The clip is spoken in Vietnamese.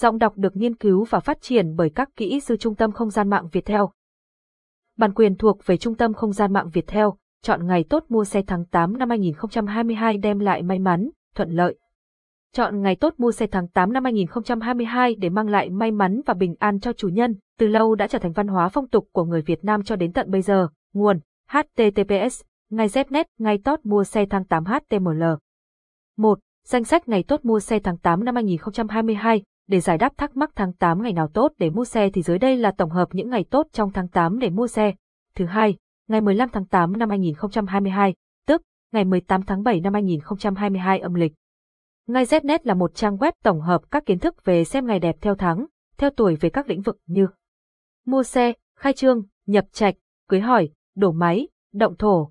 Giọng đọc được nghiên cứu và phát triển bởi các kỹ sư Trung tâm Không gian mạng Việt Theo. Bản quyền thuộc về Trung tâm Không gian mạng Việt Theo, chọn ngày tốt mua xe tháng 8 năm 2022 đem lại may mắn, thuận lợi. Chọn ngày tốt mua xe tháng 8 năm 2022 để mang lại may mắn và bình an cho chủ nhân, từ lâu đã trở thành văn hóa phong tục của người Việt Nam cho đến tận bây giờ. Nguồn https ngày znet ngày tốt mua xe tháng 8 html 1. Danh sách ngày tốt mua xe tháng 8 năm 2022 để giải đáp thắc mắc tháng 8 ngày nào tốt để mua xe thì dưới đây là tổng hợp những ngày tốt trong tháng 8 để mua xe. Thứ hai, ngày 15 tháng 8 năm 2022, tức ngày 18 tháng 7 năm 2022 âm lịch. Ngay Znet là một trang web tổng hợp các kiến thức về xem ngày đẹp theo tháng, theo tuổi về các lĩnh vực như mua xe, khai trương, nhập trạch, cưới hỏi, đổ máy, động thổ,